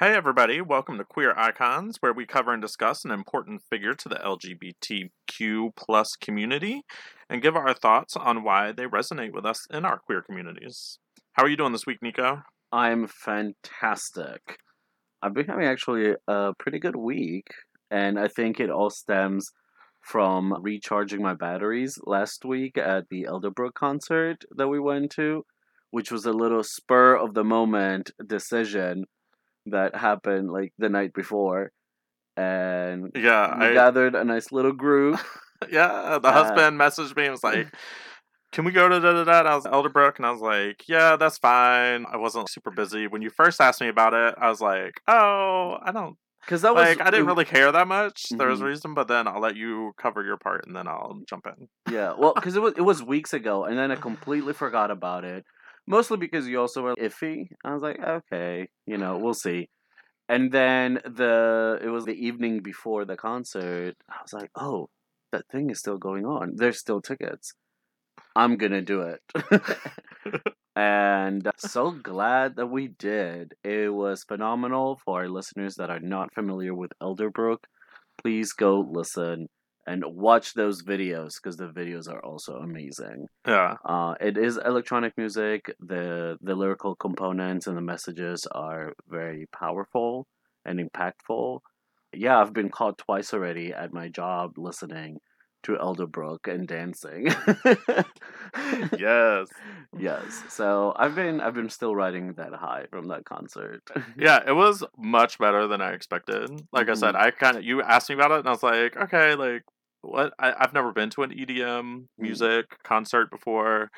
Hey, everybody, welcome to Queer Icons, where we cover and discuss an important figure to the LGBTQ plus community and give our thoughts on why they resonate with us in our queer communities. How are you doing this week, Nico? I'm fantastic. I've been having actually a pretty good week, and I think it all stems from recharging my batteries last week at the Elderbrook concert that we went to, which was a little spur of the moment decision that happened like the night before. And Yeah, we I gathered a nice little group. yeah, the Uh, husband messaged me and was like, Can we go to da da da? And I was Elderbrook, and I was like, Yeah, that's fine. I wasn't super busy. When you first asked me about it, I was like, Oh, I don't Because that was like I didn't really care that much. There was a Mhm. reason, but then I'll let you cover your part and then I'll jump in. Yeah, well, because it was it was weeks ago, and then I completely forgot about it. Mostly because you also were iffy. I was like, okay, you know, we'll see. And then the it was the evening before the concert. I was like, oh, that thing is still going on. There's still tickets. I'm gonna do it. and uh, so glad that we did. It was phenomenal for our listeners that are not familiar with Elderbrook. Please go listen and watch those videos because the videos are also amazing. Yeah. Uh, it is electronic music. the The lyrical components and the messages are very powerful and impactful. Yeah, I've been caught twice already at my job listening to Elderbrook and dancing. Yes. yes. So I've been I've been still riding that high from that concert. Yeah, it was much better than I expected. Like I said, I kind of you asked me about it, and I was like, okay, like what? I, I've never been to an EDM mm. music concert before.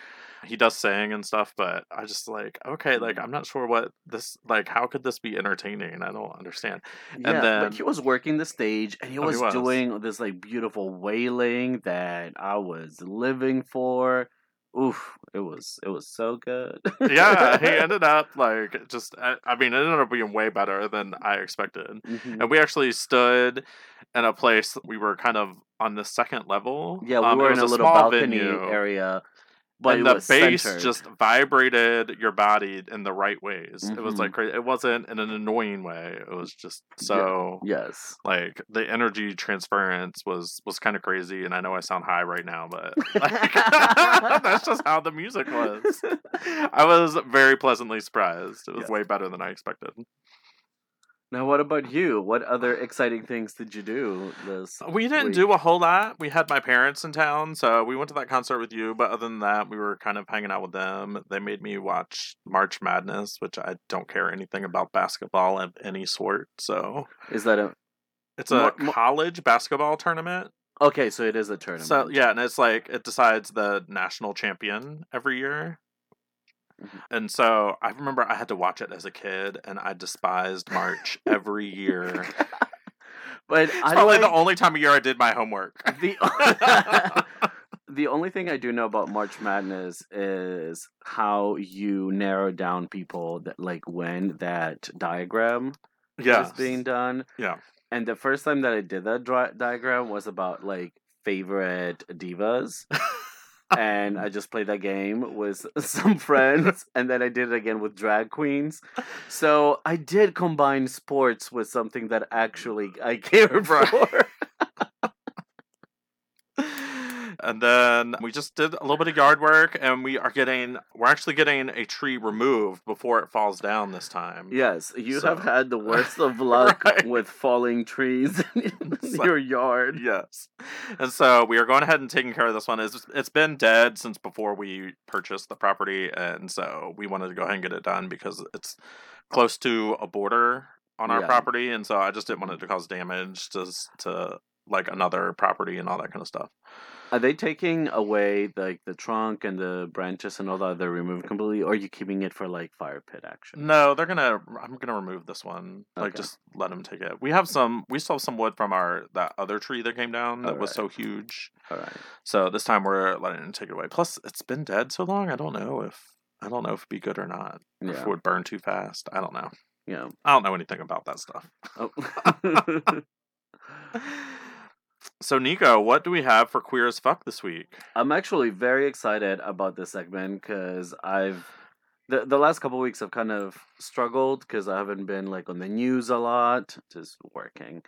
He does sing and stuff, but I just like okay, like mm. I'm not sure what this like. How could this be entertaining? I don't understand. yeah, then- but he was working the stage and he Oh, he was, was. doing this like beautiful wailing that I was living for. Oof, it was it was so good. yeah, he ended up like just. I, I mean, it ended up being way better than I expected. Mhm. And we actually stood in a place. We were kind of on the second level. Yeah, we Um, were in was a little balcony venue. area, but and the bass centered. just vibrated your body in the right ways. It was like mm-hmm. crazy. It wasn't in an annoying way. It was just so yes. like the energy transference was was kind of crazy. And I know I sound high right now, but like, that's just how the music was. I was very pleasantly surprised. It was Yeah. way better than I expected. Now, what about you? What other exciting things did you do this? We didn't week? do a whole lot. We had my parents in town, so we went to that concert with you. But other than that, we were kind of hanging out with them. They made me watch March Madness, which I don't care anything about basketball of any sort. So Is that a it's a Mar- college basketball tournament. okay? So it is a tournament. So yeah, and it's like it decides the national champion every year. Mhm. And so I remember I had to watch it as a kid, and I despised March every year. but It's probably the only time of year I did my homework. the the only thing I do know about March Madness is how you narrow down people that like when that diagram yeah, is being done. Yeah. And the first time that I did that dri- diagram was about like favorite divas. And I just played that game with some friends, and then I did it again with drag queens. So I did combine sports with something that actually I care for. And then we just did a little bit of yard work, and we are getting we're actually getting a tree removed before it falls down this time. Yes, you So- have had the worst of luck Right. with falling trees in So- your yard. Yes. And so we are going ahead and taking care of this one. It's, it's been dead since before we purchased the property. And so we wanted to go ahead and get it done because it's close to a border on our Yeah. property. And so I just didn't want it to cause damage to, to like another property and all that kind of stuff. Are they taking away like the trunk and the branches and all that? They're removed completely, or are you keeping it for like fire pit action? No, they're gonna. I'm gonna remove this one. Like, Okay. just let them take it. We have some. We still have some wood from our that other tree that came down that was so huge. All right. So this time we're letting them take it away. Plus, it's been dead so long. I don't know if I don't know if it'd be good or not. If Yeah. it would burn too fast. I don't know. Yeah. I don't know anything about that stuff. Oh. So Nico, what do we have for queer as fuck this week? I'm actually very excited about this segment because I've the the last couple weeks I've kind of struggled because I haven't been like on the news a lot, just working.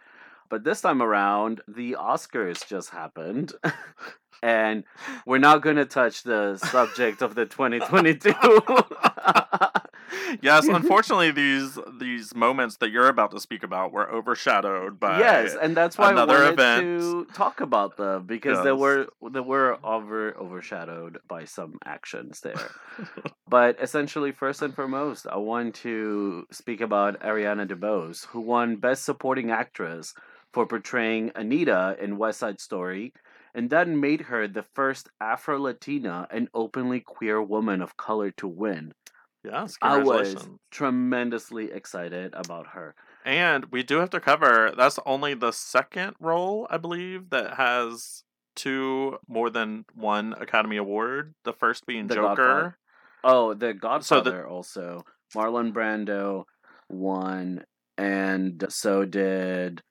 But this time around, the Oscars just happened. and we're not going to touch the subject of the 2022. yes, unfortunately, these these moments that you're about to speak about were overshadowed by yes, and that's why another I wanted event. to talk about them because they were they were over overshadowed by some actions there. but essentially, first and foremost, I want to speak about Ariana DeBose, who won Best Supporting Actress for portraying Anita in West Side Story. And that made her the first Afro Latina and openly queer woman of color to win. Yes, I was tremendously excited about her. And we do have to cover that's only the second role, I believe, that has two more than one Academy Award. The first being The Joker. Godfather. Oh, the Godfather the- also. Marlon Brando won, and so did.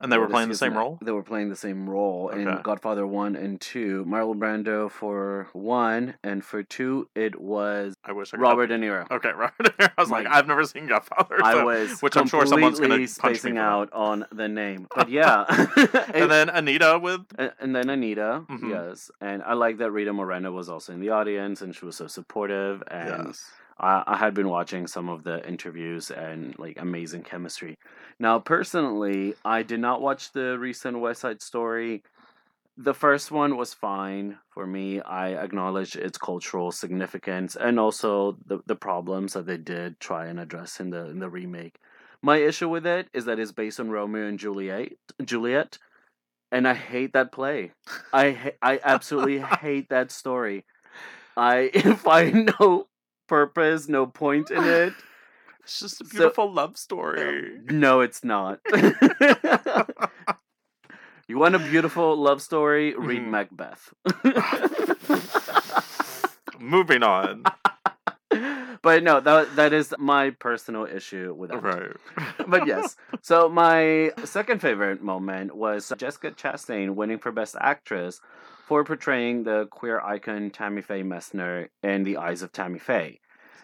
And they were playing the same role? They were playing the same role in Godfather one and two. Marlon Brando for one, and for two it was I wish I Robert De Niro. Okay, Robert. De Niro. I was like, Like, I've never seen Godfather. I so- was which I'm sure someone's punch me spacing out on the name, but yeah. and then Anita with And, and then Anita, Mhm. yes, and I like that Rita Moreno was also in the audience, and she was so supportive. And yes. I, I had been watching some of the interviews and like amazing chemistry. Now, personally, I did not watch the recent West Side Story. The first one was fine for me. I acknowledge its cultural significance and also the, the problems that they did try and address in the in the remake. My issue with it is that it's based on Romeo and Juliet, Juliet, and I hate that play. I I absolutely hate that story. If I no purpose, no point in it. It's just a So- beautiful love story. No, it's not. you want a beautiful love story? Read Mhm. Macbeth. Moving on. but no, that that is my personal issue with that. right. But yes, so my second favorite moment was Jessica Chastain winning for Best Actress for portraying the queer icon Tammy Faye Messner in The Eyes of Tammy Faye.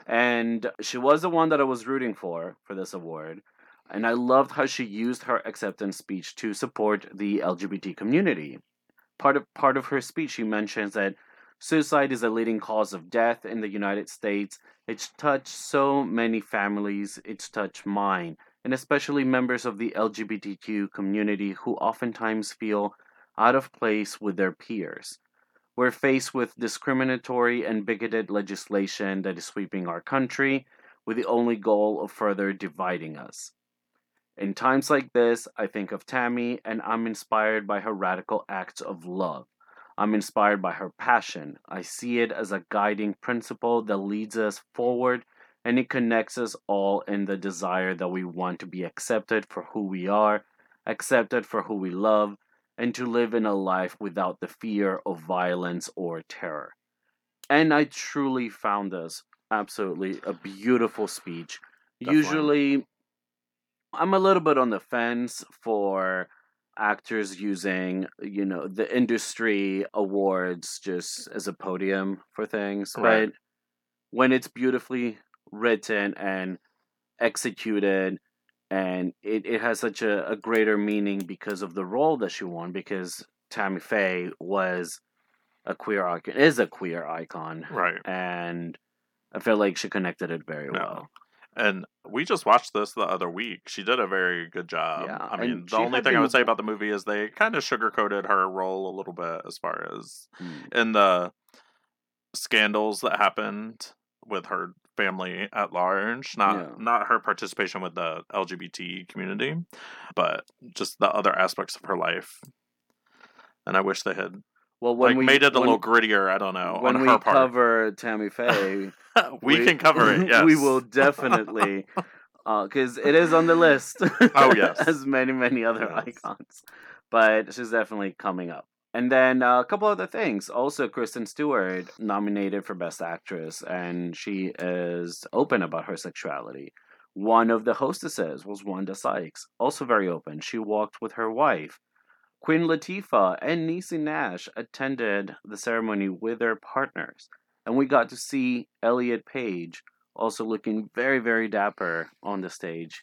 And she was the one that I was rooting for for this award. And I loved how she used her acceptance speech to support the LGBT community. Part of part of her speech, she mentions that suicide is a leading cause of death in the United States. It's touched so many families. It's touched mine, and especially members of the LGBTQ community who oftentimes feel out of place with their peers. We're faced with discriminatory and bigoted legislation that is sweeping our country with the only goal of further dividing us. In times like this, I think of Tammy and I'm inspired by her radical acts of love. I'm inspired by her passion. I see it as a guiding principle that leads us forward and it connects us all in the desire that we want to be accepted for who we are, accepted for who we love, and to live in a life without the fear of violence or terror. And I truly found this absolutely a beautiful speech. Definitely. Usually, I'm a little bit on the fence for actors using, you know, the industry awards just as a podium for things. Right. But when it's beautifully written and executed and it, it has such a, a greater meaning because of the role that she won because Tammy Faye was a queer icon is a queer icon Right. and I feel like she connected it very Yeah. well. And we just watched this the other week. She did a very good job. Yeah, I mean, the only thing I would say about the movie is they kind of sugarcoated her role a little bit as far as Mm. in the scandals that happened with her family at large not Yeah. not her participation with the lgbt community but just the other aspects of her life and i wish they had Well, when like we made it a when, little grittier i don't know when on we her part cover Tammy Faye, we, can cover it yes we will definitely, uh, because it is on the list. Oh, yes. as many many other Yes. icons, but she's definitely coming up. And then uh, a couple other things. Also, Kristen Stewart nominated for Best Actress, and she is open about her sexuality. One of the hostesses was Wanda Sykes, also very open. She walked with her wife. Queen Latifah and Niecy Nash attended the ceremony with their partners. and we got to see Elliot Page also looking very very dapper on the stage.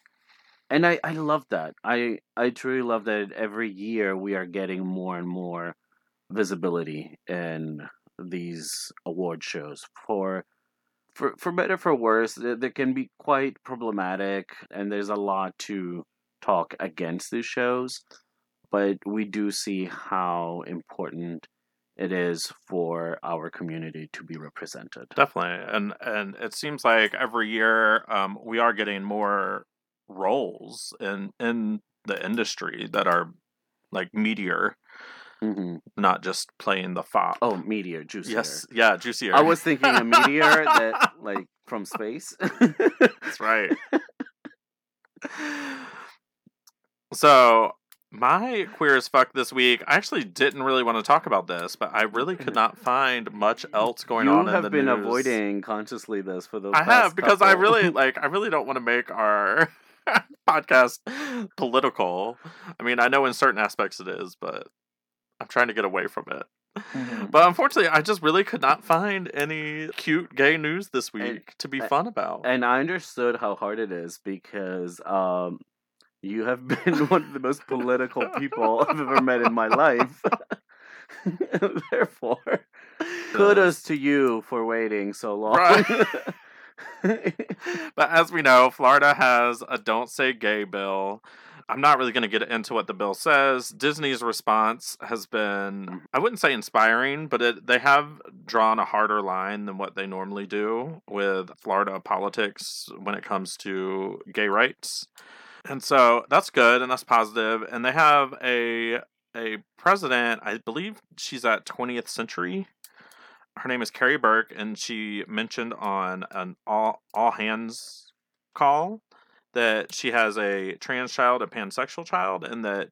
And I, I love that. I I truly love that every year we are getting more and more visibility in these award shows for for for better for worse they can be quite problematic and there's a lot to talk against these shows but we do see how important it is for our community to be represented definitely and and it seems like every year um, we are getting more roles in in the industry that are like meteor mm-hmm. not just playing the fop. Oh, meteor, juicier. Yes, yeah, juicier. I was thinking a meteor that like from space. That's right. so my queer as fuck this week. I actually didn't really want to talk about this, but I really could not find much else going you on. have in the been news. avoiding consciously this for those. I have because I really like. I really don't want to make our podcast political. I mean, I know in certain aspects it is, but I'm trying to get away from it. Mm-hmm. But unfortunately, I just really could not find any cute gay news this week And- to be fun about. and I understood how hard it is because um, you have been one of the most political people I've ever met in my life. Therefore, kudos to you for waiting so long. Right. but as we know, Florida has a don't say gay bill. I'm not really going to get into what the bill says. Disney's response has been, I wouldn't say inspiring, but it, they have drawn a harder line than what they normally do with Florida politics when it comes to gay rights. And so that's good and that's positive. And they have a a president, I believe she's at 20th century her name is Karey Burke, and she mentioned on an all all hands call that she has a trans child, a pansexual child, and that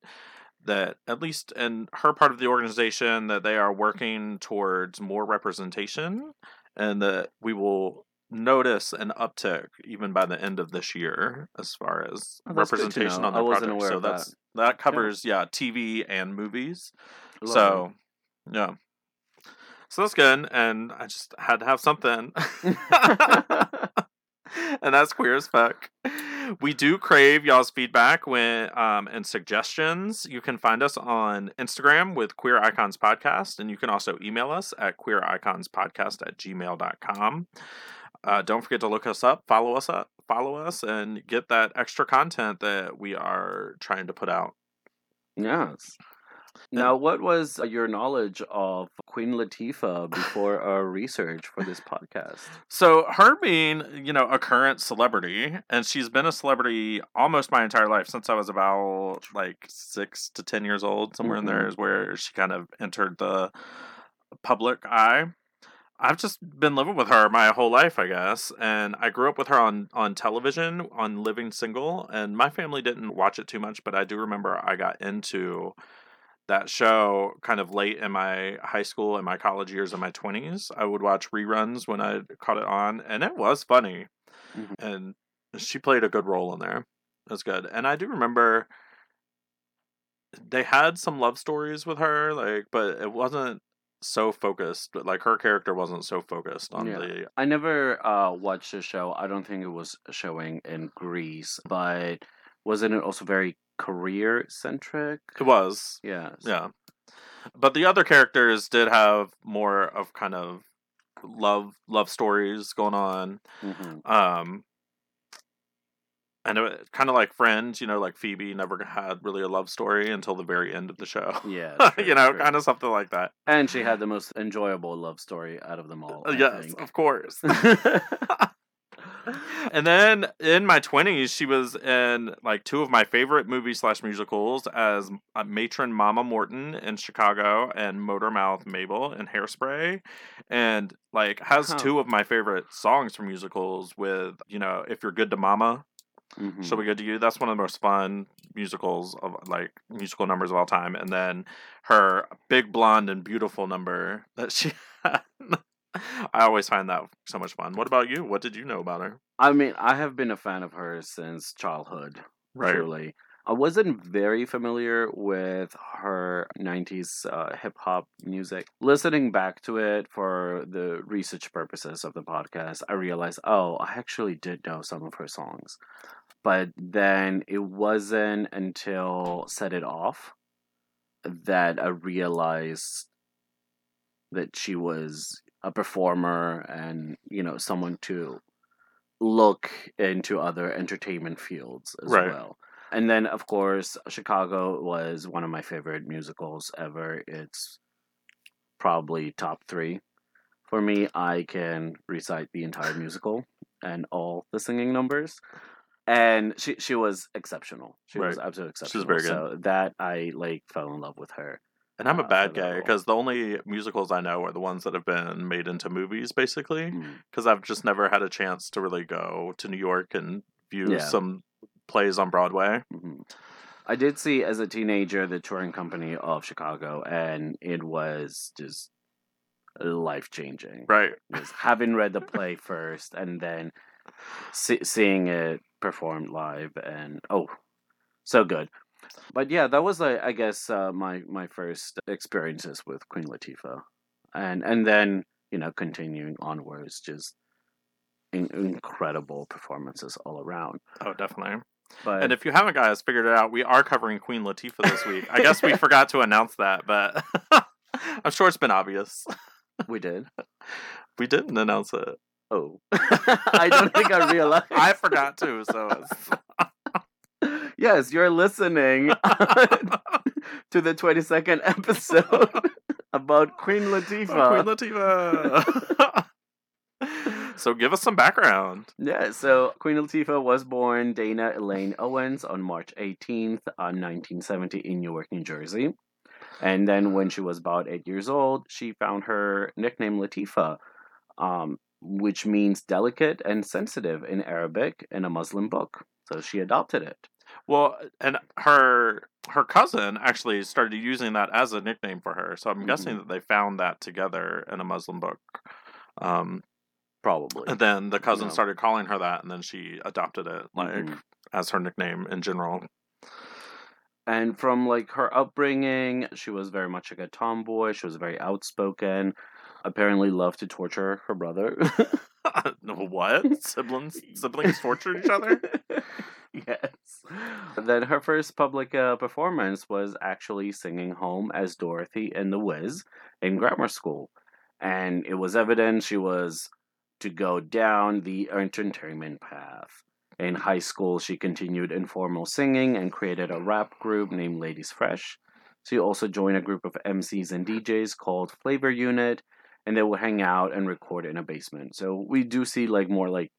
that at least in her part of the organization that they are working towards more representation, and that we will notice an uptick even by the end of this year mm-hmm. as far as Oh, that's representation on the project. so of that. that's that covers yeah TV and movies. Love So, yeah. So that's good, and I just had to have something. and that's queer as fuck. We do crave y'all's feedback when um, and suggestions. You can find us on Instagram with Queer Icons Podcast, and you can also email us at queericonspodcast at gmail.com. Uh, don't forget to look us up, follow us up, follow us, and get that extra content that we are trying to put out. Yes. Now, what was your knowledge of Queen Latifah before our research for this podcast? So her being, you know, a current celebrity, and she's been a celebrity almost my entire life since I was about like six to ten years old. Somewhere in there mm-hmm. is where she kind of entered the public eye. I've just been living with her my whole life, I guess, and I grew up with her on on television on Living Single, and my family didn't watch it too much, but I do remember I got into that show kind of late in my high school and my college years in my 20s. I would watch reruns when I caught it on, and it was funny. Mhm. And she played a good role in there. That's good. And I do remember they had some love stories with her, like, but it wasn't so focused. Like her character wasn't so focused on Yeah. the I never uh, watched the show. I don't think it was showing in Greece, but wasn't it also very career centric? it was. Yeah. Yeah. But the other characters did have more of kind of love love stories going on. hmm Um and it, kind of like Friends, you know, like Phoebe never had really a love story until the very end of the show. Yeah. you know, kind of something like that. And she had the most enjoyable love story out of them all. Uh, I yes, think. of course. and then in my 20s, she was in like two of my favorite movies slash musicals as uh, matron Mama Morton in Chicago and Motormouth Mabel in Hairspray. And like has Huh. two of my favorite songs from musicals with, you know, If You're Good to Mama, Mhm. She'll Be Good to You. That's one of the most fun musicals of like musical numbers of all time. And then her big blonde and beautiful number that she. I always find that so much fun. What about you? What did you know about her? I mean, I have been a fan of hers since childhood. Right. Truly. I wasn't very familiar with her 90s uh, hip hop music. Listening back to it for the research purposes of the podcast, I realized, oh, I actually did know some of her songs. But then it wasn't until Set It Off that I realized that she was a performer and, you know, someone to look into other entertainment fields as Right. well. And then, of course, Chicago was one of my favorite musicals ever. It's probably top three. For me, I can recite the entire musical and all the singing numbers. And she she was exceptional. She was Right. absolutely She was exceptional. very good. So that I like fell in love with her. And I'm a bad guy because the only musicals I know are the ones that have been made into movies, basically. Mm. Because I've just never had a chance to really go to New York and view Yeah. some plays on Broadway. hmm I did see as a teenager the touring company of Chicago, and it was just life changing. Right. Just having read the play first and then see- seeing it performed live, and oh, so good. But yeah, that was like I guess uh, my my first experiences with Queen Latifah, and and then you know continuing onwards, just in- incredible performances all around. Oh, definitely. But And if you haven't, guys, figured it out, we are covering Queen Latifah this week. I guess we forgot to announce that, but I'm sure it's been obvious. we did. We didn't announce it. Oh, I don't think I realized. I forgot to, so. Yes, you're listening to the 22nd episode about Queen Latifah. Queen Latifah. so give us some background. Yeah, so Queen Latifah was born Dana Elaine Owens on March 18th, uh, 1970, in Newark, New Jersey. And then when she was about eight years old, she found her nickname Latifah, um, which means delicate and sensitive in Arabic in a Muslim book. So she adopted it. Well, and her her cousin actually started using that as a nickname for her. So I'm guessing Mhm. that they found that together in a Muslim book. Um, Probably. and then the cousin Yeah. started calling her that, and then she adopted it like Mhm. as her nickname in general. and from like her upbringing she was very much like a tomboy she was very outspoken apparently loved to torture her brother. What? Siblings? Siblings torture each other? yes. Then her first public uh, performance was actually singing home as dorothy in the wiz in grammar school. And it was evident she was to go down the entertainment path. In high school, she continued informal singing and created a rap group named Ladies Fresh. She also joined a group of MCs and DJs called Flavor Unit, and they will hang out and record in a basement. So we do see like more like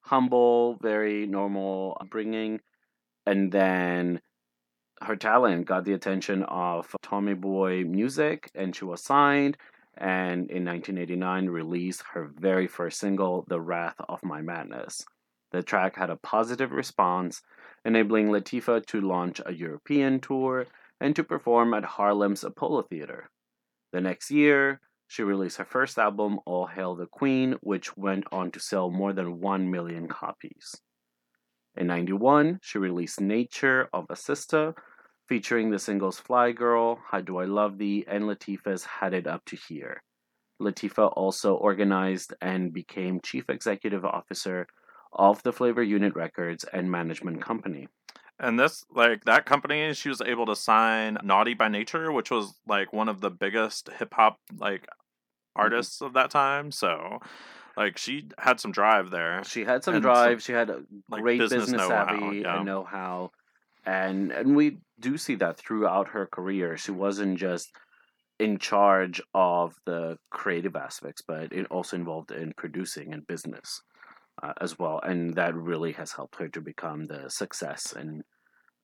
humble, very normal upbringing, and then her talent got the attention of Tommy Boy Music, and she was signed. And in 1989, released her very first single, "The Wrath of My Madness." The track had a positive response, enabling Latifah to launch a European tour and to perform at Harlem's Apollo Theater. The next year, she released her first album, All Hail the Queen, which went on to sell more than 1 million copies. In 91, she released Nature of a Sister, featuring the singles Fly Girl, How Do I Love Thee, and Latifah's Had It Up to Here. Latifah also organized and became chief executive officer of the Flavor Unit Records and Management Company. And this, like that company, she was able to sign Naughty by Nature, which was like one of the biggest hip hop like mm-hmm. artists of that time. So, like, she had some drive there. She had some And drive. She had a like, great business business, know-how, savvy yeah. and know-how, and and we do see that throughout her career. She wasn't just in charge of the creative aspects, but it also involved in producing and business uh, as well, and that really has helped her to become the success and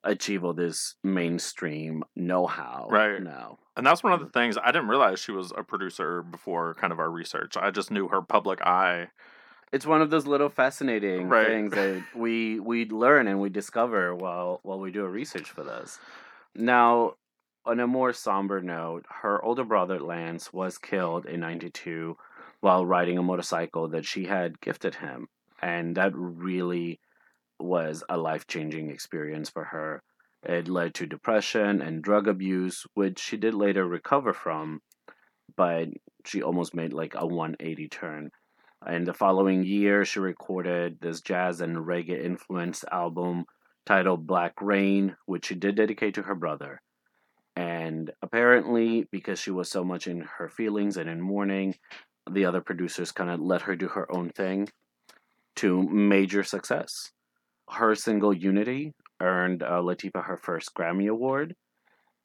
achieve all this mainstream know-how Right. now. And that's one of the things I didn't realize she was a producer before kind of our research. I just knew her public eye. it's one of those little fascinating Right. things that we we learn and we discover while while we do a research for this. Now, on a more somber note, her older brother Lance was killed in '92 while riding a motorcycle that she had gifted him, and that really was a life changing experience for her. It led to depression and drug abuse, which she did later recover from, but she almost made like a 180 turn. And the following year, she recorded this jazz and reggae influenced album titled Black Rain, which she did dedicate to her brother. And apparently, because she was so much in her feelings and in mourning, the other producers kind of let her do her own thing to major success. Her single Unity earned uh, Latifah her first Grammy Award.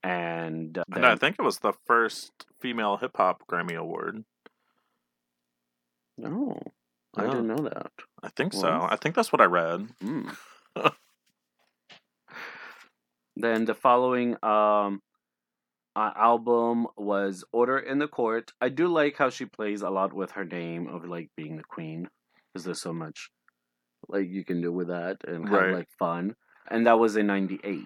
And, uh, and I think it was the first female hip hop Grammy Award. No, oh, I didn't know that. I think so. I think that's what I read. Mm. then the following um, uh, album was Order in the Court. I do like how she plays a lot with her name of like being the queen, because there's so much like you can do with that and have like fun. And that was in '98.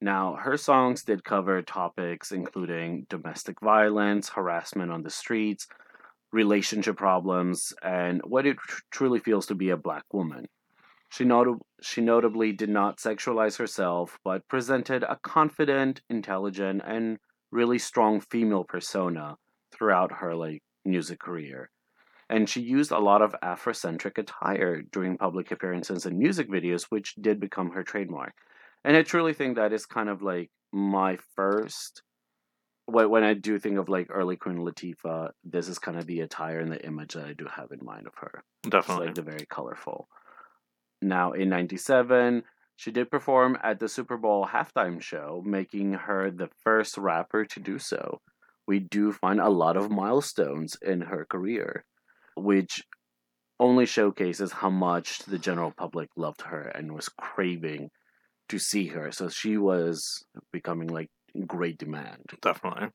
Now, her songs did cover topics including domestic violence, harassment on the streets, relationship problems, and what it tr- truly feels to be a black woman. She, not- she notably did not sexualize herself, but presented a confident, intelligent, and really strong female persona throughout her like music career. And she used a lot of Afrocentric attire during public appearances and music videos, which did become her trademark. And I truly think that is kind of like my first when I do think of like early Queen Latifah, this is kind of the attire and the image that I do have in mind of her. Definitely. It's like the very colorful. Now, in 97, she did perform at the Super Bowl halftime show, making her the first rapper to do so. We do find a lot of milestones in her career, which only showcases how much the general public loved her and was craving to see her. So she was becoming like great demand. Definitely.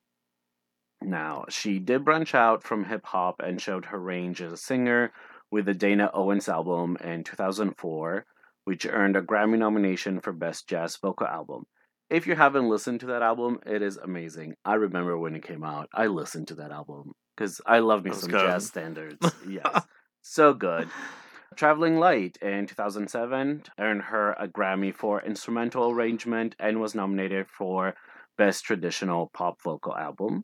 Now, she did branch out from hip hop and showed her range as a singer, with the Dana Owens album in 2004, which earned a Grammy nomination for Best Jazz Vocal Album. If you haven't listened to that album, it is amazing. I remember when it came out, I listened to that album because I love me That's some good. jazz standards. yes, so good. Traveling Light in 2007 earned her a Grammy for instrumental arrangement and was nominated for Best Traditional Pop Vocal Album.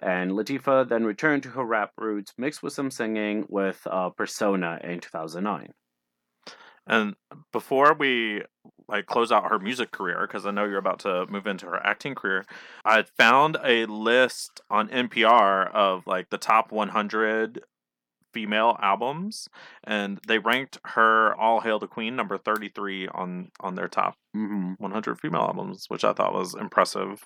And Latifah then returned to her rap roots, mixed with some singing with uh, Persona in 2009. And before we like close out her music career, because I know you're about to move into her acting career, I found a list on NPR of like the top 100 female albums, and they ranked her "All Hail the Queen" number 33 on on their top mm-hmm. 100 female albums, which I thought was impressive.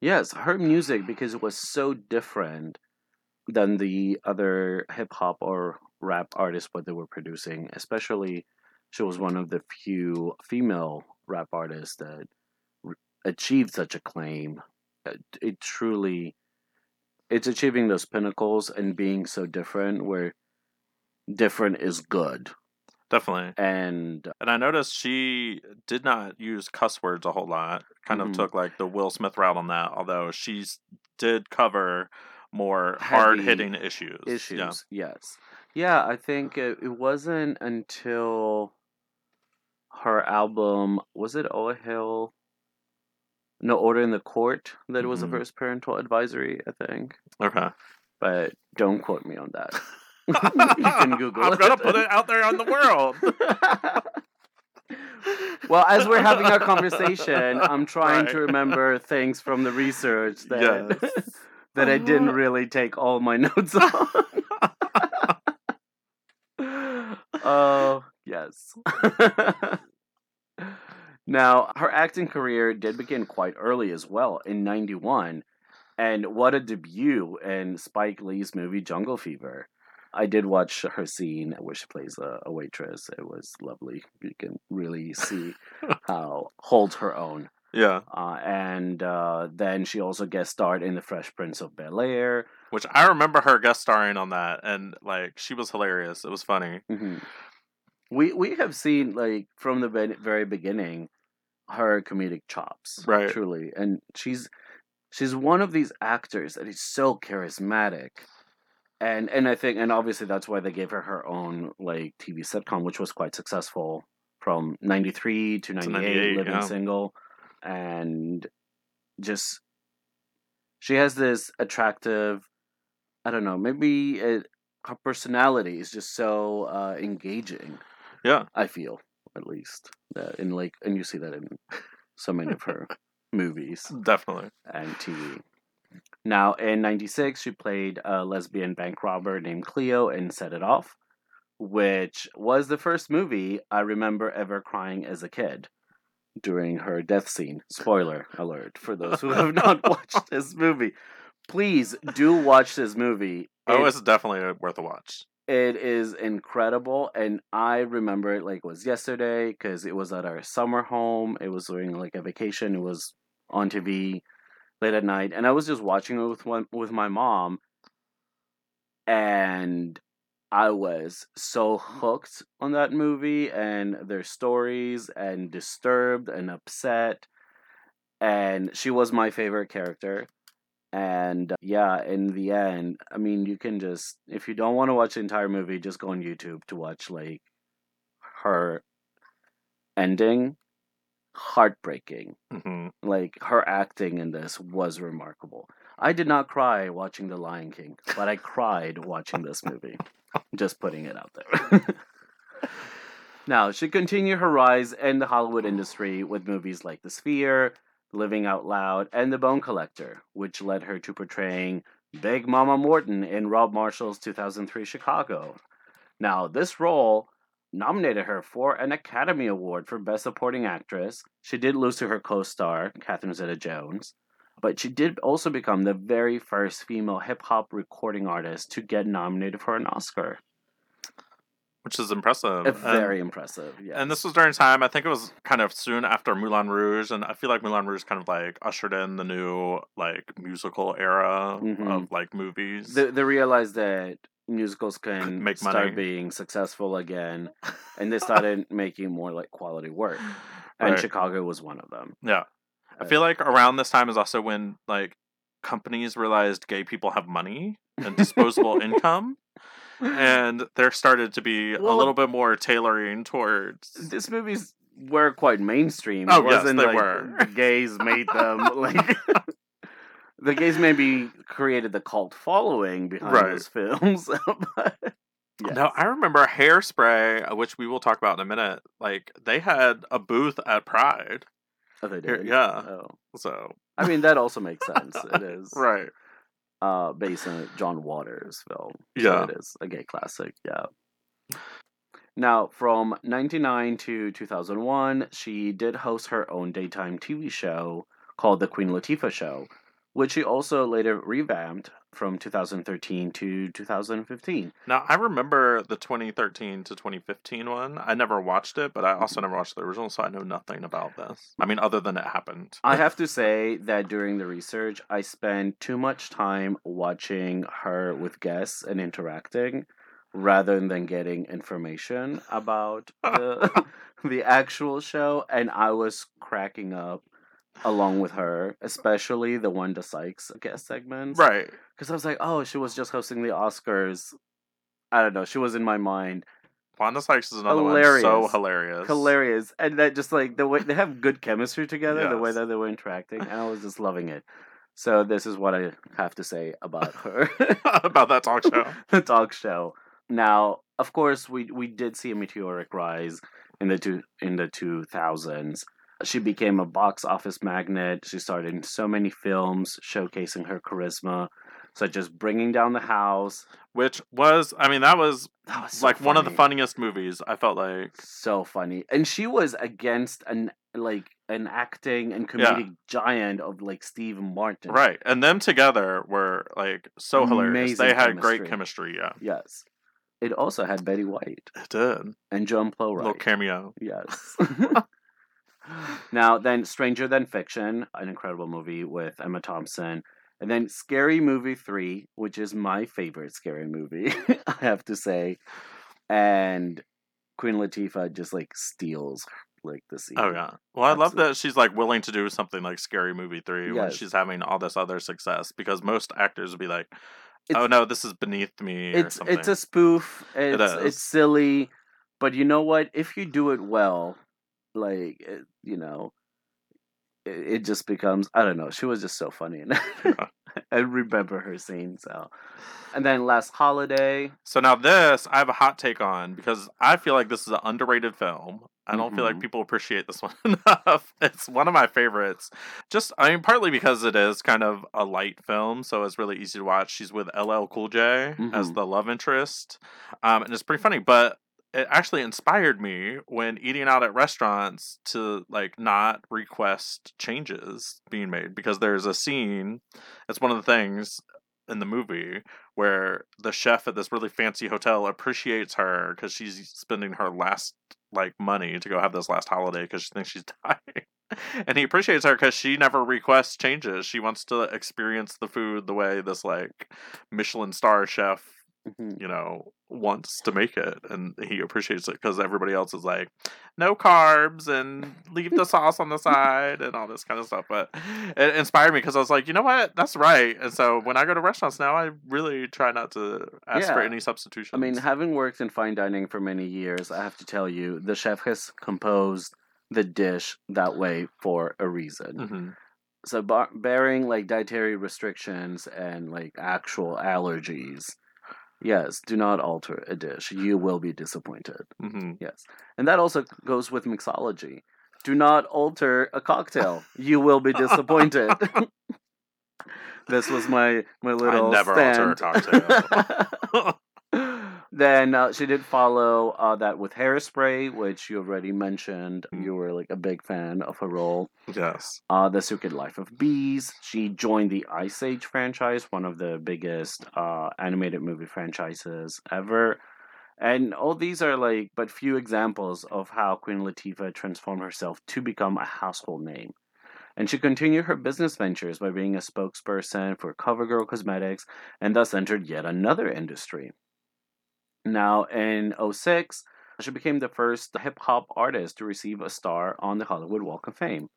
Yes, her music because it was so different than the other hip hop or rap artists what they were producing. Especially, she was one of the few female rap artists that re- achieved such acclaim. It, it truly, it's achieving those pinnacles and being so different. Where different is good Definitely. And and I noticed she did not use cuss words a whole lot. Kind mm-hmm. of took like the Will Smith route on that, although she did cover more hard hitting issues. Issues, yeah. yes. Yeah, I think it, it wasn't until her album was it Oh Hill No Order in the Court that mm-hmm. was the mm-hmm. first parental advisory, I think. Okay. But don't quote me on that. you can Google it. I'm gonna put it out there on the world. well, as we're having our conversation, I'm trying right. to remember things from the research that yes. that I didn't really take all my notes on. Oh, yes. now, her acting career did begin quite early as well in 91. And what a debut in Spike Lee's movie Jungle Fever. I did watch her scene where she plays a, a waitress. It was lovely. You can really see how holds her own. Yeah. Uh, and uh, then she also guest starred in The Fresh Prince of Bel Air. Which I remember her guest starring on that, and like she was hilarious. It was funny. Mm-hmm. We we have seen like from the very beginning her comedic chops, right? Truly, and she's she's one of these actors that is so charismatic and and I think and obviously that's why they gave her her own like TV sitcom, which was quite successful from 93 to 98, 98, living yeah. single and just she has this attractive i don't know maybe it, her personality is just so uh, engaging Yeah. i feel at least that in like and you see that in so many of her movies Definitely. and tv now in 96 she played a lesbian bank robber named cleo in set it off which was the first movie i remember ever crying as a kid during her death scene spoiler alert for those who have not watched this movie please do watch this movie Oh, It- it's definitely uh, worth a watch. it is incredible, and I remember it like it was yesterday because it was at our summer home. It was during like a vacation. It was on TV late at night, and I was just watching it with one with my mom, and I was so hooked on that movie and their stories, and disturbed and upset, and she was my favorite character. And uh, yeah, in the end, I mean, you can just if you don't want to watch the entire movie, just go on YouTube to watch like her ending. Heartbreaking. hmm Like her acting in this was remarkable. I did not cry watching The Lion King, but I cried watching this movie. Just putting it out there. now, she continued her rise in the Hollywood industry with movies like The Sphere, Living Out Loud, and The Bone Collector, which led her to portraying Big Mama Morton in Rob Marshall's 2003 Chicago. Now, this role nominated her for an Academy Award for Best Supporting Actress. She did lose to her co star, Catherine Zeta Jones, but she did also become the very first female hip hop recording artist to get nominated for an Oscar. Which is impressive. Uh, And- very impressive, yeah. And this was during time, I think it was kind of soon after Moulin Rouge, and I feel like Moulin Rouge kind of like ushered in the new like musical era Mhm. of like movies. they, they realized that musicals can Make start money. being successful again, and they started making more like quality work. And Right. Chicago was one of them. yeah. I Uh, feel like around this time is also when like companies realized gay people have money and disposable income, and there started to be a little bit more tailoring towards. These movies were quite mainstream. Oh, it yes, wasn't they like were. the gays made them like the gays maybe created the cult following behind Right. those films. but, yes. No, I remember Hairspray, uh, which we will talk about in a minute. Like they had a booth at Pride, Oh, they did. yeah. Oh. so I mean that also makes sense. It is right. Uh based on John Waters film. So Yeah. it is a gay classic, yeah. Now, from 99 to 2001, she did host her own daytime TV show called The Queen Latifah Show, which she also later revamped from 2013 to 2015. Now I remember the 2013 to 2015 one. I never watched it, but I also never watched the original, so I know nothing about this. I mean, other than it happened. I have to say that during the research, I spent too much time watching her with guests and interacting rather than getting information about the, the actual show. And I was cracking up along with her, especially the Wanda Sykes guest segments. right. Because I was like, oh, she was just hosting the Oscars. I don't know. She was in my mind. Wanda Sykes is another one. So Hilarious. hilarious. Hilarious. And that just like the way they have good chemistry together, the way that they were interacting. And I was just loving it. So this is what I have to say about her. about that talk show. the talk show. Now, of course, we we did see a meteoric rise in the two in the two thousands. She became a box office magnet. She starred in so many films showcasing her charisma, such as Bringing Down the House. Which was, I mean, that was That was so like one of the funniest movies. I felt like. so funny and she was against an like an acting and Yeah. comedic giant of like steve martin Right. And them together were like so hilarious. They Amazing had great chemistry. chemistry, yeah. yes it also had betty white It did. and joan Plowright. Little cameo. yes now then stranger than fiction an incredible movie with emma thompson and then scary movie 3 which is my favorite scary movie i have to say and queen latifah just like steals like the scene Oh yeah. Well, I love that she's like willing to do something like Scary Movie three when she's having all this other success because most actors would be like, oh, It's- "Oh no, this is beneath me." or it's something. it's a spoof. It's is. it's silly, But you know what? If you do it well, like it, you know, it, it just becomes I don't know. She was just so funny, and I remember her scene. So, and then last holiday. So now this I have a hot take on because I feel like this is an underrated film. I don't feel like Mhm. people appreciate this one enough. It's one of my favorites. Just I mean partly because it is kind of a light film, so it's really easy to watch. She's with LL Cool J as Mhm. the love interest. Um, and it's pretty funny, but it actually inspired me when eating out at restaurants to like not request changes being made because there's a scene it's one of the things in the movie where the chef at this really fancy hotel appreciates her because she's spending her last like money to go have this last holiday because she thinks she's dying. And he appreciates her because she never requests changes. She wants to experience the food the way this like michelin star chef Mhm. you know wants to make it and he appreciates it because everybody else is like no carbs and leave the sauce on the side and all this kind of stuff but it inspired me because i was like you know what that's right and so when i go to restaurants now i really try not to ask for any substitutions I mean, having worked in fine dining for many years, I have to tell you, the chef has composed the dish that way for a reason. Mhm. So, bar- bearing like dietary restrictions and like actual allergies, yes, do not alter a dish. You will be disappointed. Mhm. Yes. And that also goes with mixology. Do not alter a cocktail. You will be disappointed. this was my my little I never alter a cocktail. then uh, she did follow uh, that with Hairspray, which you already mentioned. Mm. You were like a big fan of her role. yes Uh, the Secret Life of Bees. She joined the Ice Age franchise, one of the biggest uh, animated movie franchises ever. And all these are like but few examples of how Queen Latifah transformed herself to become a household name. And she continued her business ventures by being a spokesperson for CoverGirl Cosmetics and thus entered yet another industry. Now, in 06, she became the first hip hop artist to receive a star on the Hollywood Walk of Fame.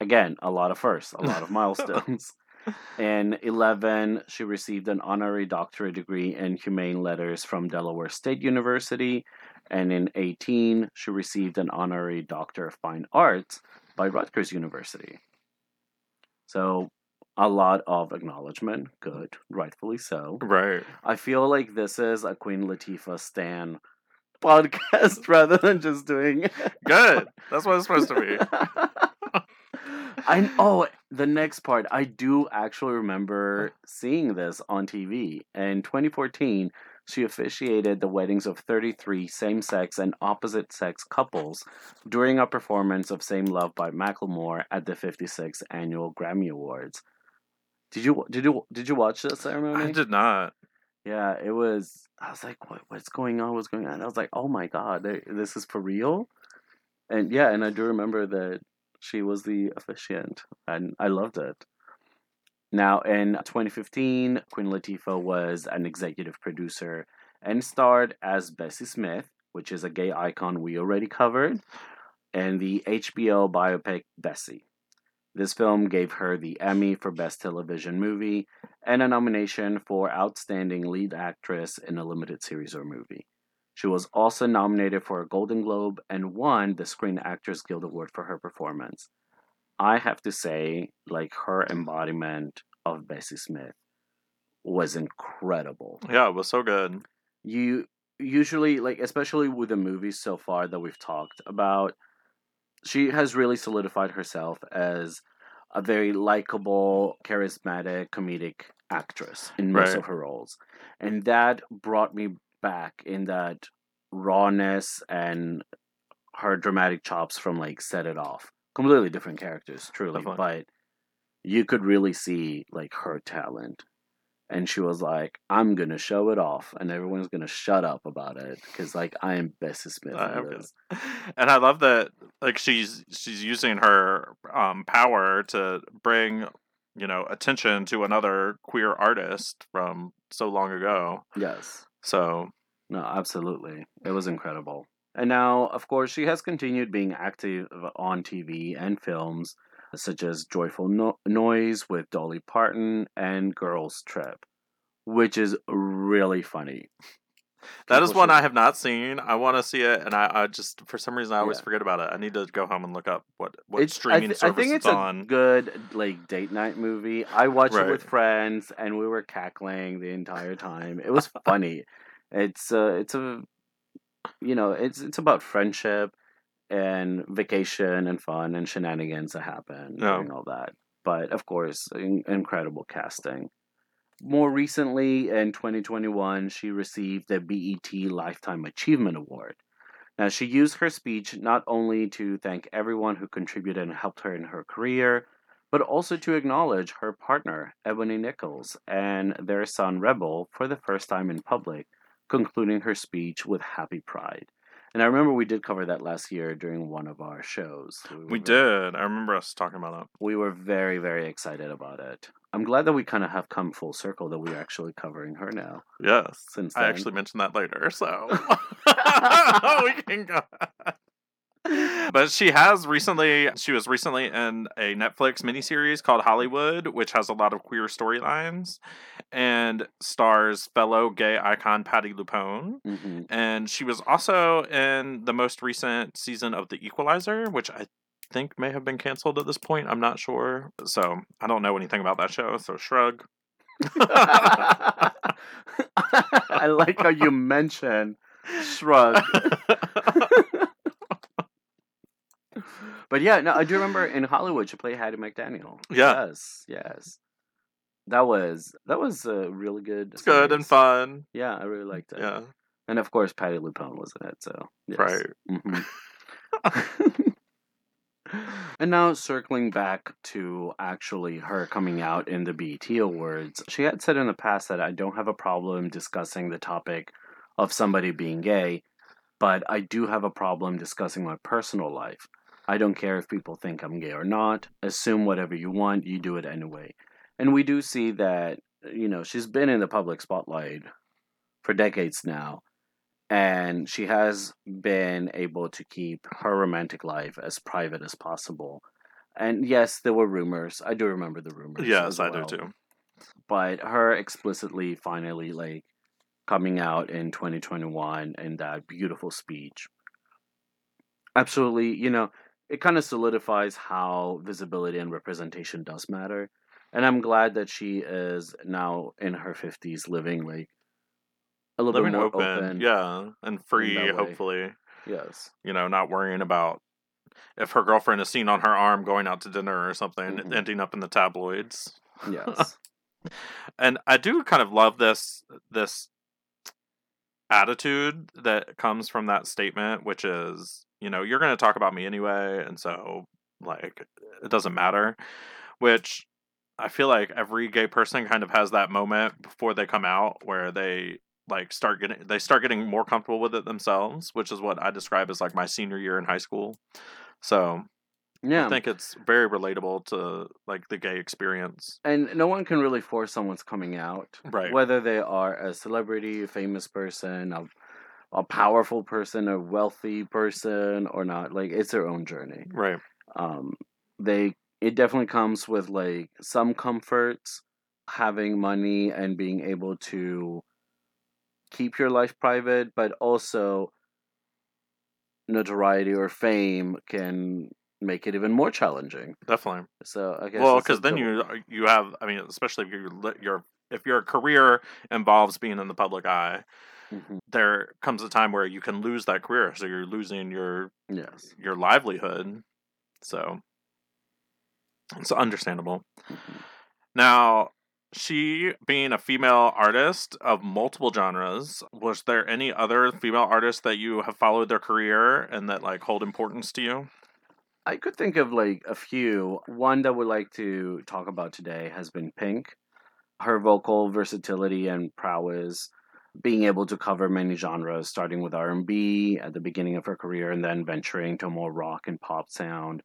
Again, a lot of firsts, a lot of milestones. In 11, she received an honorary doctorate degree in humane letters from Delaware State University. And in 18, she received an honorary Doctor of Fine Arts by Rutgers University. So, a lot of acknowledgement. Good, rightfully so. right I feel like this is a Queen Latifah Stan podcast rather than just doing. good that's what it's supposed to be I oh the next part I do actually remember uh-huh. seeing this on TV in 2014 she officiated the weddings of 33 same-sex and opposite-sex couples during a performance of Same Love by Macklemore at the 56th annual Grammy Awards. Did you did you did you watch this ceremony? i did not Yeah, it was. I was like, what, what's going on? What's going on? I was like, oh my god, this is for real. And yeah, and I do remember that she was the officiant, and I loved it. Now, in 2015, Queen Latifah was an executive producer and starred as Bessie Smith, which is a gay icon we already covered, and the HBO biopic Bessie. This film gave her the Emmy for Best Television Movie and a nomination for Outstanding Lead Actress in a Limited Series or Movie. She was also nominated for a Golden Globe and won the Screen Actors Guild Award for her performance. I have to say, like, her embodiment of Bessie Smith was incredible. yeah it was so good You usually, like, especially with the movies so far that we've talked about, she has really solidified herself as a very likable, charismatic, comedic actress in most Right. of her roles. And that brought me back in that rawness and her dramatic chops from like Set It Off. Completely different characters, truly, Definitely. but you could really see like her talent. And she was like, I'm gonna show it off, and everyone's gonna shut up about it because, like, I am Bessie Smith. I in am this. and I love that like she's she's using her um power to bring you know attention to another queer artist from so long ago. Yes. So No, absolutely. It was incredible. And now, of course, she has continued being active on TV and films, such as Joyful no- Noise with Dolly Parton and Girls Trip, which is really funny. That is one should- I have not seen. I want to see it, and I, I just for some reason I always Yeah. forget about it. I need to go home and look up what what It's- I, streaming I service think it's, it's on. a good like date night movie. I watched it with friends, and we were cackling the entire time. It was funny. it's uh, it's a you know it's it's about friendship and vacation and fun and shenanigans that happen Yeah. during all that. But of course, in- incredible casting. More recently, in 2021, she received the BET Lifetime Achievement Award. Now, she used her speech not only to thank everyone who contributed and helped her in her career, but also to acknowledge her partner, Ebony Nichols, and their son, Rebel, for the first time in public, concluding her speech with Happy Pride. And I remember we did cover that last year during one of our shows. We very- did. I remember us talking about it. we were very very excited about it i'm glad that we kind of have come full circle that we're actually covering her now Yes. since I actually mentioned that later, so we can go. But she has recently, she was recently in a Netflix miniseries called Hollywood, which has a lot of queer storylines and stars fellow gay icon Patti LuPone. hmm And she was also in the most recent season of The Equalizer, which I think may have been canceled at this point. I'm not sure. So I don't know anything about that show, so shrug. i like how you mention shrug but yeah no i do remember in hollywood she played hattie mcdaniel Yeah. yes yes that was that was a really good it's good and fun. yeah i really liked it Yeah, and of course patti lupone was in it so yes. right. Mhm. and now circling back to actually her coming out in the BET Awards, she had said in the past that I don't have a problem discussing the topic of somebody being gay, but I do have a problem discussing my personal life. I don't care if people think I'm gay or not. Assume whatever you want, you do it anyway. And we do see that, you know, she's been in the public spotlight for decades now and she has been able to keep her romantic life as private as possible. And yes, there were rumors. I do remember the rumors. Yes, as I do too. But her explicitly finally like coming out in 2021 in that beautiful speech. Absolutely, you know, it kind of solidifies how visibility and representation does matter. And I'm glad that she is now in her 50s living like a little Living bit more open, open. yeah, and free. Hopefully, Yes. you know, not worrying about if her girlfriend is seen on her arm going out to dinner or something, Mhm. ending up in the tabloids. Yes. and I do kind of love this this attitude that comes from that statement, which is, you know, you're going to talk about me anyway, and so like it doesn't matter. Which I feel like every gay person kind of has that moment before they come out where they like start getting they start getting more comfortable with it themselves, which is what I describe as like my senior year in high school. So yeah. I think it's very relatable to like the gay experience. and no one can really force someone's coming out. Right. Whether they are a celebrity, a famous person, a, a powerful person, a wealthy person, or not. Like, it's their own journey. Right. Um, they it definitely comes with like some comforts, having money and being able to keep your life private, but also notoriety or fame can make it even more challenging. Definitely. So I guess well because then you you have i mean especially if you're your if your career involves being in the public eye Mhm. there comes a time where you can lose that career so you're losing your yes. your livelihood so it's understandable Mhm. now she being a female artist of multiple genres was there any other female artists that you have followed their career and that like hold importance to you I could think of like a few. One that we'd like to talk about today has been Pink. Her vocal versatility and prowess, being able to cover many genres, starting with R and B at the beginning of her career, and then venturing to more rock and pop sound.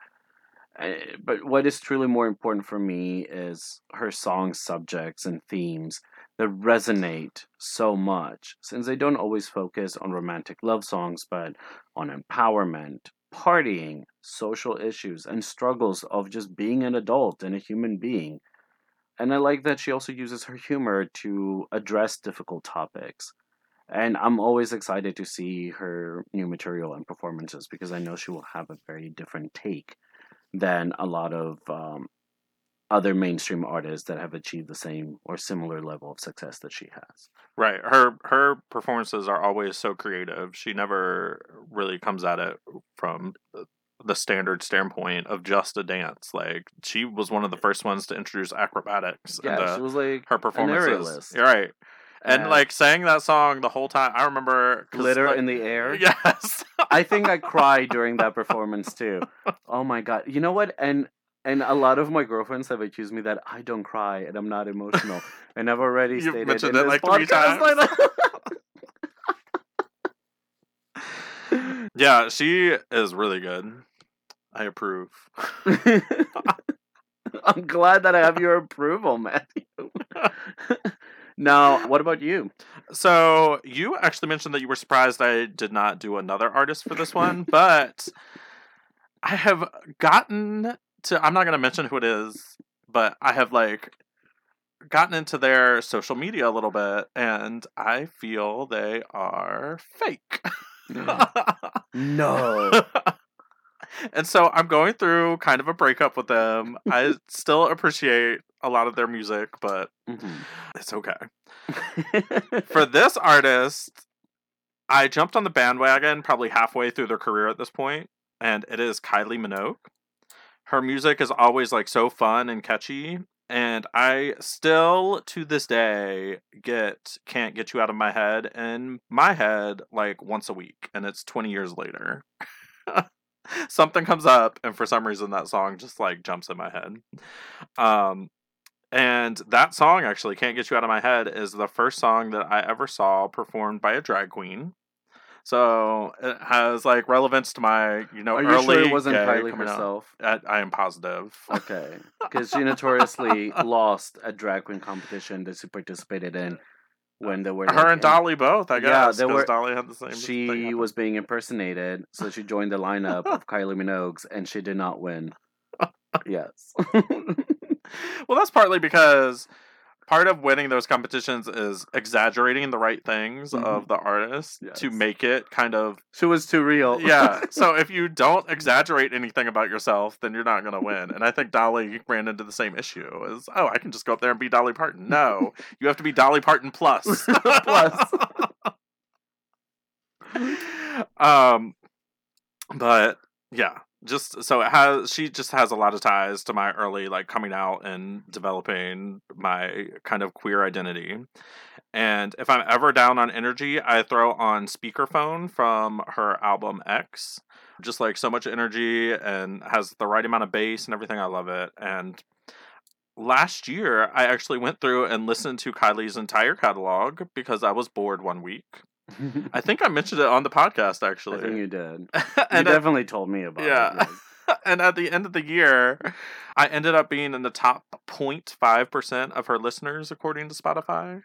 Eh, But what is truly more important for me is her song subjects and themes that resonate so much, since they don't always focus on romantic love songs, but on empowerment, partying, social issues, and struggles of just being an adult and a human being. And I like that she also uses her humor to address difficult topics. And I'm always excited to see her new material and performances because I know she will have a very different take than a lot of um, other mainstream artists that have achieved the same or similar level of success that she has. Right. Her her performances are always so creative. She never really comes at it from the standard standpoint of just a dance. Like she was one of the first ones to introduce acrobatics. Yeah, into she was like her an performances. You're right. And, And like sang that song the whole time. I remember glitter like- in the air. Yes. I think I cried during that performance too. Oh my god! You know what? And and a lot of my girlfriends have accused me that I don't cry and I'm not emotional. And I've already You've stated mentioned in it, like, three times. yeah, she is really good. I approve. I'm glad that I have your approval, Matthew. now, what about you? So you actually mentioned that you were surprised I did not do another artist for this one, but I have gotten to I'm not gonna mention who it is, but I have like gotten into their social media a little bit and I feel they are fake. Mm. No. And so I'm going through kind of a breakup with them. I still appreciate a lot of their music, but Mhm. it's okay. For this artist, I jumped on the bandwagon probably halfway through their career at this point, and it is Kylie Minogue. Her music is always like so fun and catchy, and I still to this day get can't get you out of my head in my head like once a week, and it's 20 years later. Something comes up, and for some reason that song just like jumps in my head. Um, and that song actually can't get you out of my head is the first song that I ever saw performed by a drag queen. So it has like relevance to my, you know, Are you early sure it wasn't Kylie herself? I, I am positive. Okay, because she notoriously lost a drag queen competition that she participated in when they were Her and Dolly both, I Yeah, guess. they 'cause were- Dolly had the same. She was being impersonated, so she joined the lineup of Kylie Minogue's, and she did not win. yes. well, that's partly because part of winning those competitions is exaggerating the right things Mhm. of the artist to make it kind of she was too real. yeah. So if you don't exaggerate anything about yourself, then you're not gonna win. And I think Dolly ran into the same issue. Is oh, I can just go up there and be Dolly Parton. No, you have to be Dolly Parton plus. Plus. um, but yeah, just so it has. She just has a lot of ties to my early like coming out and developing my kind of queer identity. And if I'm ever down on energy, I throw on speakerphone from her album X. Just like so much energy and has the right amount of bass and everything. I love it. And last year, I actually went through and listened to Kylie's entire catalog because I was bored one week. I think I mentioned it on the podcast actually. I think you did. You and, at, definitely told me about Yeah. it. Yeah. and at the end of the year, I ended up being in the top 0.5% of her listeners according to Spotify.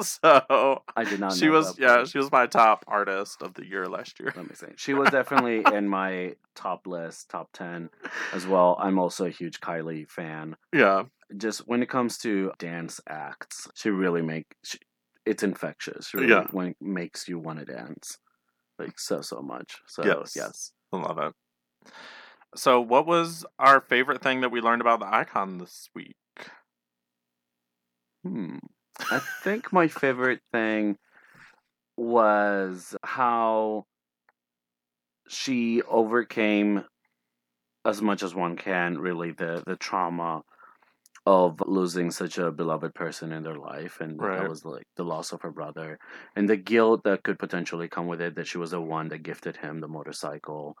so I did not. she was yeah, she was my top artist of the year last year. Let me see. She was definitely in my top list, top ten as well. I'm also a huge Kylie fan. Yeah. Just when it comes to dance acts, she really make she, it's infectious. Really Yeah. when it makes you want to dance, like so so much. So Yes. yes. I love it. So what was our favorite thing that we learned about the icon this week? Hmm. I think my favorite thing was how she overcame as much as one can really the the trauma of losing such a beloved person in their life and Right. that was like the loss of her brother and the guilt that could potentially come with it that she was the one that gifted him the motorcycle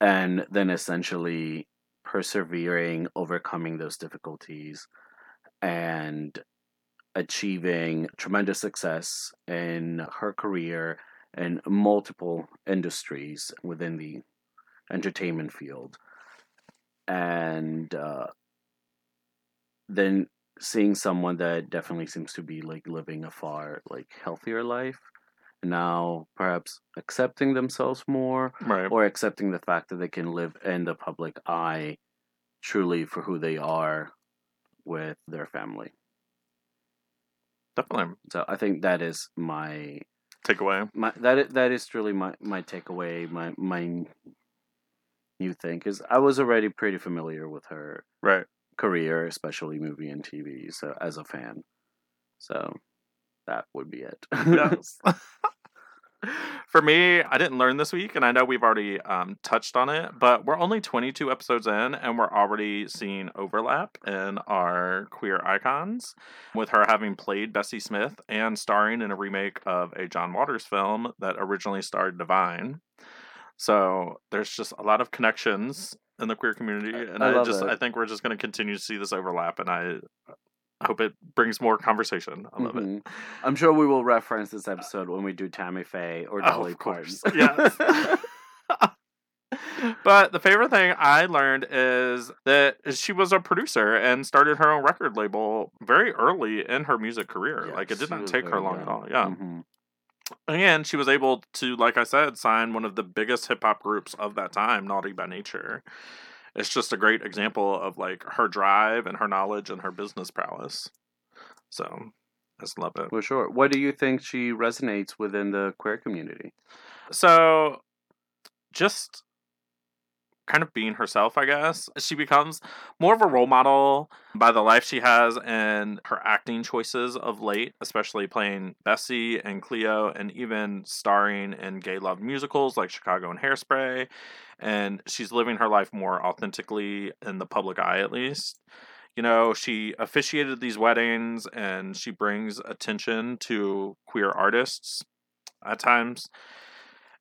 and then essentially persevering overcoming those difficulties and achieving tremendous success in her career in multiple industries within the entertainment field and uh, then seeing someone that definitely seems to be like living a far like healthier life now perhaps accepting themselves more Right. or accepting the fact that they can live in the public eye truly for who they are with their family Definitely. so I think that is my takeaway. My that that is truly my my takeaway. My my new thing is I was already pretty familiar with her Right. Career, especially movie and TV. So as a fan, so that would be it. yes. For me, I didn't learn this week, and I know we've already um, touched on it, but we're only 22 episodes in, and we're already seeing overlap in our queer icons, with her having played Bessie Smith and starring in a remake of a John Waters film that originally starred Divine. So there's just a lot of connections in the queer community, and I I, just it. I think we're just going to continue to see this overlap, and I hope it brings more conversation. I love it. Mhm. I'm sure we will reference this episode when we do Tammy Faye or Oh, Dolly course. Parton. Yes. but the favorite thing I learned is that she was a producer and started her own record label very early in her music career. like it did not take her long young. at all. Yeah. Mhm. And she was able to, like I said, sign one of the biggest hip hop groups of that time, Naughty by Nature. It's just a great example of like her drive and her knowledge and her business prowess. So I just love it. For sure. What do you think she resonates within the queer community? So, just kind of being herself, I guess. She becomes more of a role model by the life she has and her acting choices of late, especially playing Bessie and Cleo and even starring in gay love musicals like Chicago and Hairspray. And she's living her life more authentically in the public eye, at least. You know, she officiated these weddings and she brings attention to queer artists at times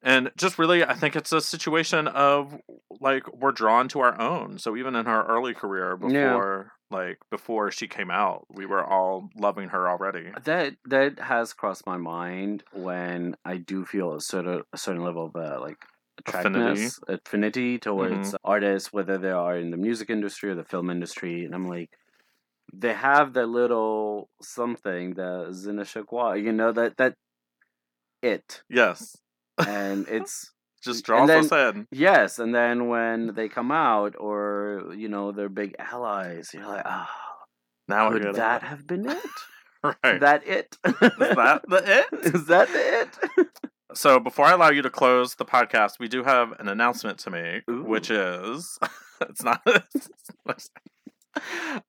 and just really i think it's a situation of like we're drawn to our own. So even in her early career Yeah. before like before she came out we were all loving her already. That that has crossed my mind when I do feel a sort of a certain level of uh, like Affinity. affinity towards artists, whether they are in the music industry or the film industry, and I'm like, they have that little something, ne sais quoi, you know that that it, yes and it's just draws then- us in yes, and then when they come out or you know they're big allies, you're like, ah, now I could that have been it? right That it? is that the it Is that the it? so before i allow you to close the podcast we do have an announcement to make Ooh. which is it's not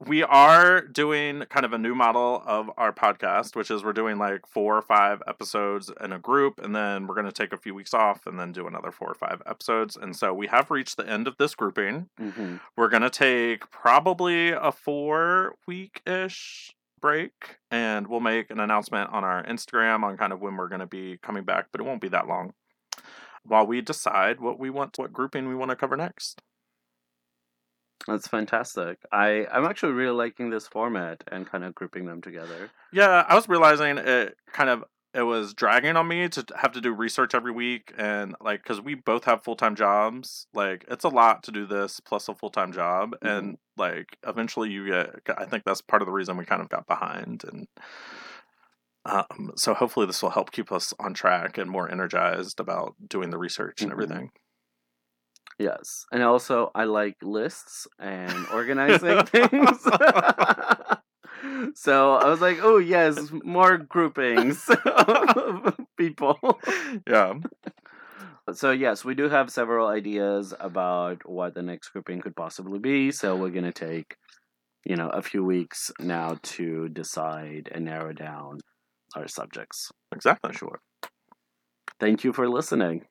we are doing kind of a new model of our podcast which is we're doing like four or five episodes in a group and then we're going to take a few weeks off and then do another four or five episodes. And so we have reached the end of this grouping. Hmm we're going to take probably a four week ish break and we'll make an announcement on our Instagram on kind of when we're going to be coming back, but it won't be that long while we decide what we want, what grouping we want to cover next. That's fantastic. I I'm actually really liking this format and kind of grouping them together. Yeah, I was realizing it kind of it was dragging on me to have to do research every week and like cuz we both have full-time jobs, like it's a lot to do this plus a full-time job and like eventually you get I think that's part of the reason we kind of got behind and um, so hopefully this will help keep us on track and more energized about doing the research and Mhm. everything. Yes, and also I like lists and organizing things. so I was like, oh yes, more groupings of people. Yeah. So yes, we do have several ideas about what the next grouping could possibly be. So we're gonna take, you know, a few weeks now to decide and narrow down our subjects Exactly. sure. Thank you for listening.